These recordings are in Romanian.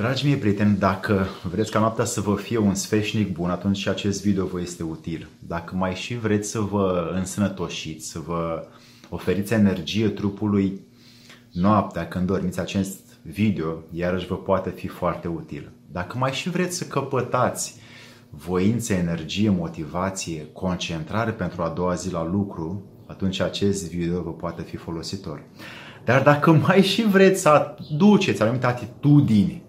Dragii mei prieteni, dacă vreți ca noaptea să vă fie un sfeșnic bun, atunci și acest video vă este util. Dacă mai și vreți să vă însănătoșiți, să vă oferiți energie trupului noaptea când dormiți, acest video iarăși vă poate fi foarte util. Dacă mai și vreți să căpătați voință, energie, motivație, concentrare pentru a doua zi la lucru, atunci acest video vă poate fi folositor. Dar dacă mai și vreți să aduceți anumite atitudini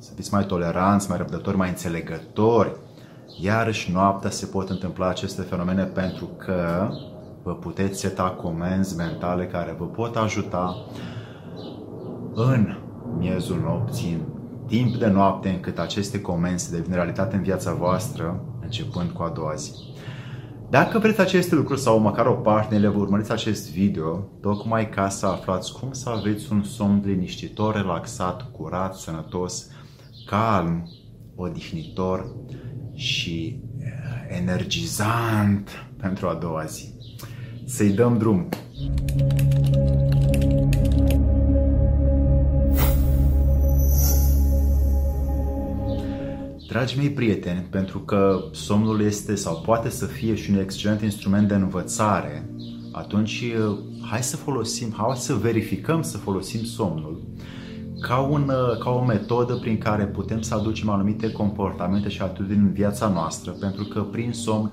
să fiți mai toleranți, mai răbdători, mai înțelegători. Iarăși noaptea se pot întâmpla aceste fenomene pentru că vă puteți seta comenzi mentale care vă pot ajuta în miezul nopții, în timp de noapte, încât aceste comenzi devin realitate în viața voastră, începând cu a doua zi. Dacă vreți aceste lucruri sau măcar o parte, le vă urmăriți acest video, tocmai ca să aflați cum să aveți un somn liniștitor, relaxat, curat, sănătos, calm, odihnitor și eh, energizant pentru a doua zi. Să-i dăm drum! Dragii mei prieteni, pentru că somnul este sau poate să fie și un excelent instrument de învățare, atunci eh, hai să folosim, hai să verificăm să folosim somnul ca, un, uh, ca o metodă prin care putem să aducem anumite comportamente și atitudini în viața noastră, pentru că prin somn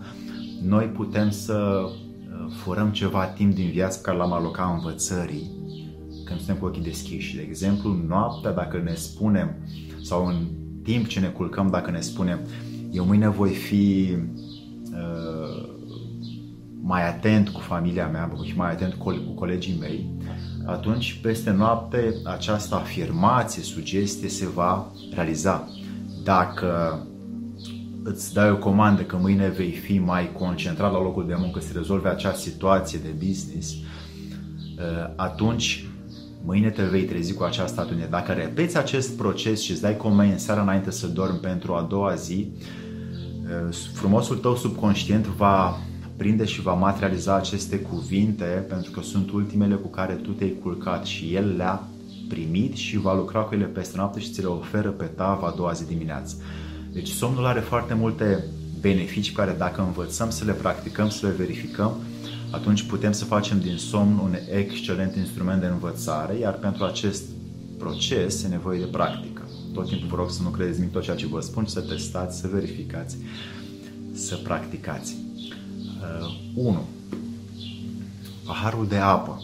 noi putem să uh, furăm ceva timp din viață care l-am alocat învățării când suntem cu ochii deschiși. De exemplu, noaptea, dacă ne spunem, sau în timp ce ne culcăm, dacă ne spunem, eu mâine voi fi uh, mai atent cu familia mea, voi fi mai atent cu colegii mei, atunci peste noapte această afirmație, sugestie se va realiza. Dacă îți dai o comandă că mâine vei fi mai concentrat la locul de muncă să rezolve acea situație de business, uh, atunci mâine te vei trezi cu această atitudine. Dacă repeți acest proces și îți dai comandă în seara înainte să dormi pentru a doua zi, uh, frumosul tău subconștient va prinde și va materializa aceste cuvinte pentru că sunt ultimele cu care tu te-ai culcat și el le-a primit și va lucra cu ele peste noapte și ți le oferă pe tava a doua zi dimineață. Deci somnul are foarte multe beneficii care dacă învățăm să le practicăm, să le verificăm, atunci putem să facem din somn un excelent instrument de învățare, iar pentru acest proces e nevoie de practică. Tot timpul vă rog să nu credeți nimic tot ceea ce vă spun, să testați, să verificați, să practicați. 1. Uh, Paharul de apă.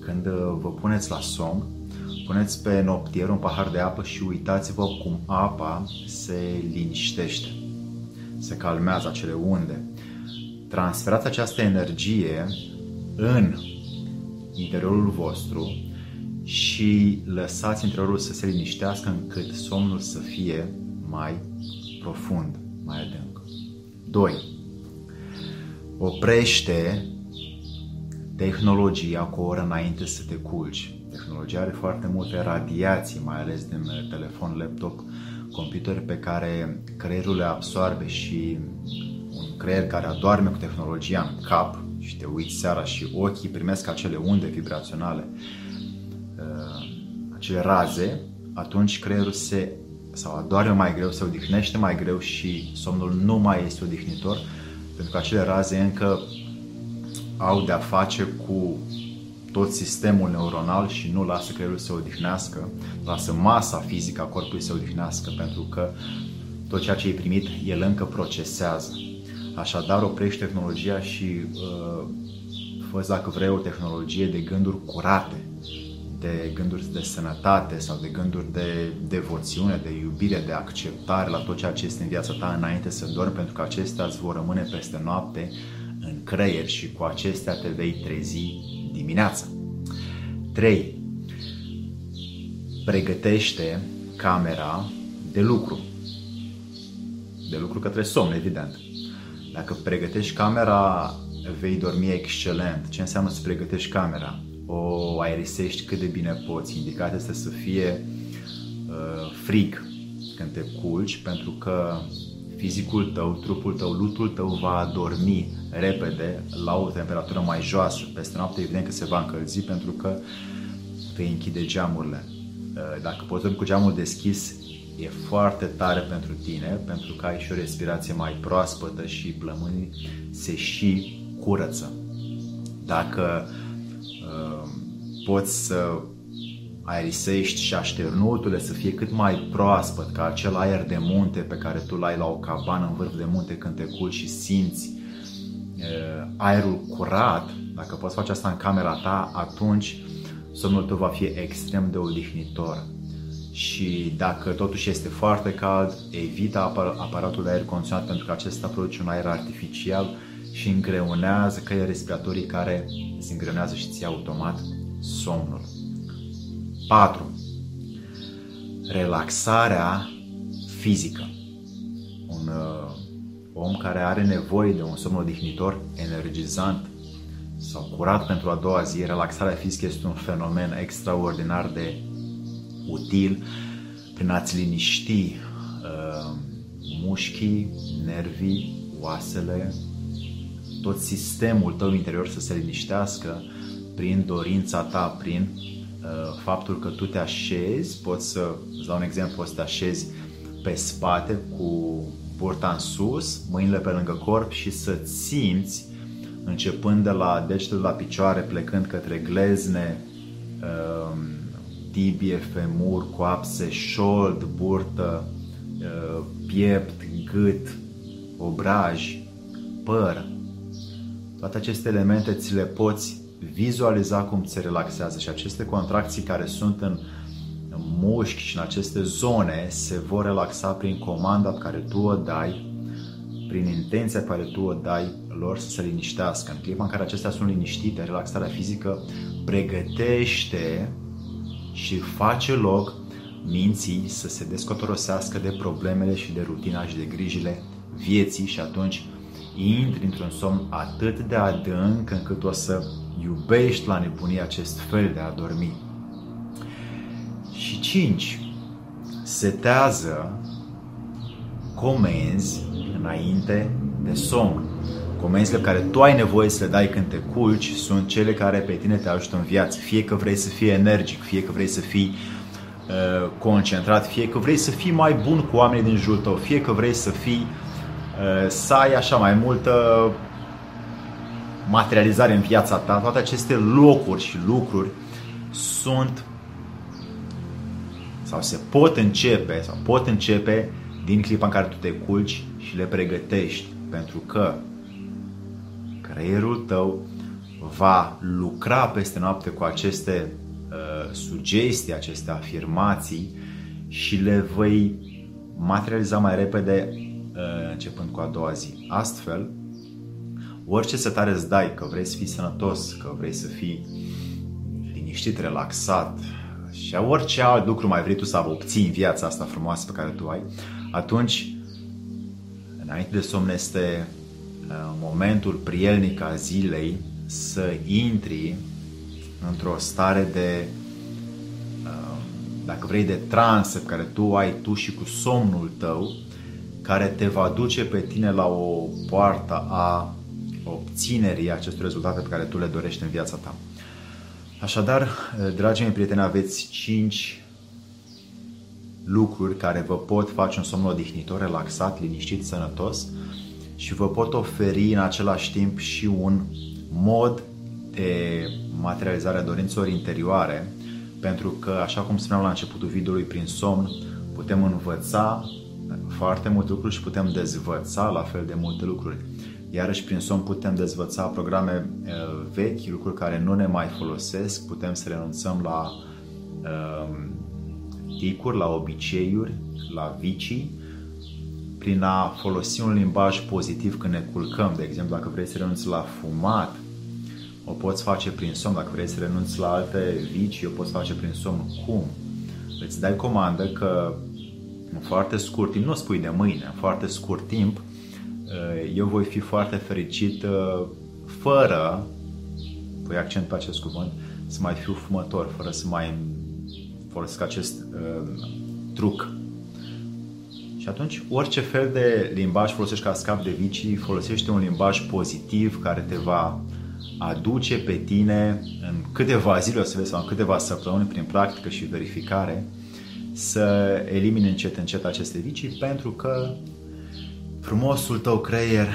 Când uh, vă puneți la somn, puneți pe noptier un pahar de apă și uitați-vă cum apa se liniștește, se calmează acele unde. Transferați această energie în interiorul vostru și lăsați interiorul să se liniștească încât somnul să fie mai profund, mai adânc. 2 oprește tehnologia cu o oră înainte să te culci. Tehnologia are foarte multe radiații, mai ales din telefon, laptop, computer pe care creierul le absorbe și un creier care adorme cu tehnologia în cap și te uiți seara și ochii primesc acele unde vibraționale, uh, acele raze, atunci creierul se sau adorme mai greu, se odihnește mai greu și somnul nu mai este odihnitor, pentru că acele raze încă au de-a face cu tot sistemul neuronal și nu lasă creierul să se odihnească, lasă masa fizică a corpului să se odihnească, pentru că tot ceea ce ai primit, el încă procesează. Așadar, oprești tehnologia și uh, fă dacă vrei o tehnologie de gânduri curate, de gânduri de sănătate sau de gânduri de devoțiune, de iubire, de acceptare la tot ceea ce este în viața ta înainte să dormi, pentru că acestea îți vor rămâne peste noapte în creier și cu acestea te vei trezi dimineața. 3. Pregătește camera de lucru. De lucru către somn, evident. Dacă pregătești camera, vei dormi excelent. Ce înseamnă să pregătești camera? O aerisești cât de bine poți. Indicat este să fie uh, frig când te culci, pentru că fizicul tău, trupul tău, lutul tău va dormi repede la o temperatură mai joasă. Peste noapte evident că se va încălzi pentru că vei închide geamurile. Uh, dacă poți dormi cu geamul deschis, e foarte tare pentru tine, pentru că ai și o respirație mai proaspătă și plămânii se și curăță. Dacă uh, poți să aerisești și așternuturile să fie cât mai proaspăt ca acel aer de munte pe care tu l-ai la o cabană în vârf de munte când te culci și simți uh, aerul curat, dacă poți face asta în camera ta, atunci somnul tău va fi extrem de odihnitor. Și dacă totuși este foarte cald, evita aparatul de aer condiționat pentru că acesta produce un aer artificial și îngreunează căile respiratorii care se îngreunează și ți automat somnul. 4. Relaxarea fizică. Un uh, om care are nevoie de un somn odihnitor, energizant sau curat pentru a doua zi, relaxarea fizică este un fenomen extraordinar de util prin a-ți liniști uh, mușchii, nervii, oasele, tot sistemul tău interior să se liniștească prin dorința ta, prin uh, faptul că tu te așezi, poți să, îți dau un exemplu, poți să te așezi pe spate cu burta în sus, mâinile pe lângă corp și să simți începând de la degetele la picioare, plecând către glezne, uh, tibie, femur, coapse, șold, burtă, uh, piept, gât, obraj, păr. Toate aceste elemente ți le poți vizualiza cum se relaxează și aceste contracții care sunt în mușchi și în aceste zone se vor relaxa prin comanda pe care tu o dai, prin intenția pe care tu o dai lor să se liniștească. În clipa în care acestea sunt liniștite, relaxarea fizică pregătește și face loc minții să se descotorosească de problemele și de rutina și de grijile vieții și atunci intri într-un somn atât de adânc încât o să iubești la nebunie acest fel de a dormi. Și 5. Setează comenzi înainte de somn. Comenzile pe care tu ai nevoie să le dai când te culci sunt cele care pe tine te ajută în viață. Fie că vrei să fii energic, fie că vrei să fii uh, concentrat, fie că vrei să fii mai bun cu oamenii din jurul tău, fie că vrei să fii uh, să ai așa mai multă materializare în viața ta, toate aceste locuri și lucruri sunt sau se pot începe sau pot începe din clipa în care tu te culci și le pregătești pentru că creierul tău va lucra peste noapte cu aceste uh, sugestii, aceste afirmații și le vei materializa mai repede uh, începând cu a doua zi. Astfel, orice setare îți dai, că vrei să fii sănătos, că vrei să fii liniștit, relaxat și orice alt lucru mai vrei tu să obții în viața asta frumoasă pe care tu ai, atunci, înainte de somn este uh, momentul prielnic a zilei să intri într-o stare de, uh, dacă vrei, de transă pe care tu ai tu și cu somnul tău, care te va duce pe tine la o poartă a obținerii acestor rezultate pe care tu le dorești în viața ta. Așadar, dragii mei prieteni, aveți 5 lucruri care vă pot face un somn odihnitor, relaxat, liniștit, sănătos și vă pot oferi în același timp și un mod de materializare a dorințelor interioare, pentru că, așa cum spuneam la începutul videoului, prin somn putem învăța foarte multe lucruri și putem dezvăța la fel de multe lucruri. Iarăși, prin somn putem dezvăța programe uh, vechi, lucruri care nu ne mai folosesc, putem să renunțăm la uh, ticuri, la obiceiuri, la vicii, prin a folosi un limbaj pozitiv când ne culcăm. De exemplu, dacă vrei să renunți la fumat, o poți face prin somn. Dacă vrei să renunți la alte vicii, o poți face prin somn. Cum? Îți dai comandă că în foarte scurt timp, nu spui de mâine, în foarte scurt timp, Eh, eu voi fi foarte fericit eh, fără, pui accent pe acest cuvânt, să mai fiu fumător, fără să mai folosesc acest uh, truc. Și atunci, orice fel de limbaj folosești ca scap de vicii, folosește un limbaj pozitiv care te va aduce pe tine în câteva zile, o să vezi, sau în câteva săptămâni, prin practică și verificare, să elimini încet încet aceste vicii pentru că frumosul tău creier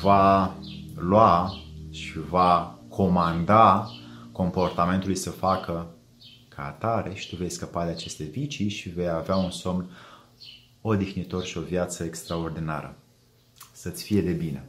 va lua și va comanda comportamentului să facă ca atare și tu vei scăpa de aceste vicii și vei avea un somn odihnitor și o viață extraordinară. Să-ți fie de bine!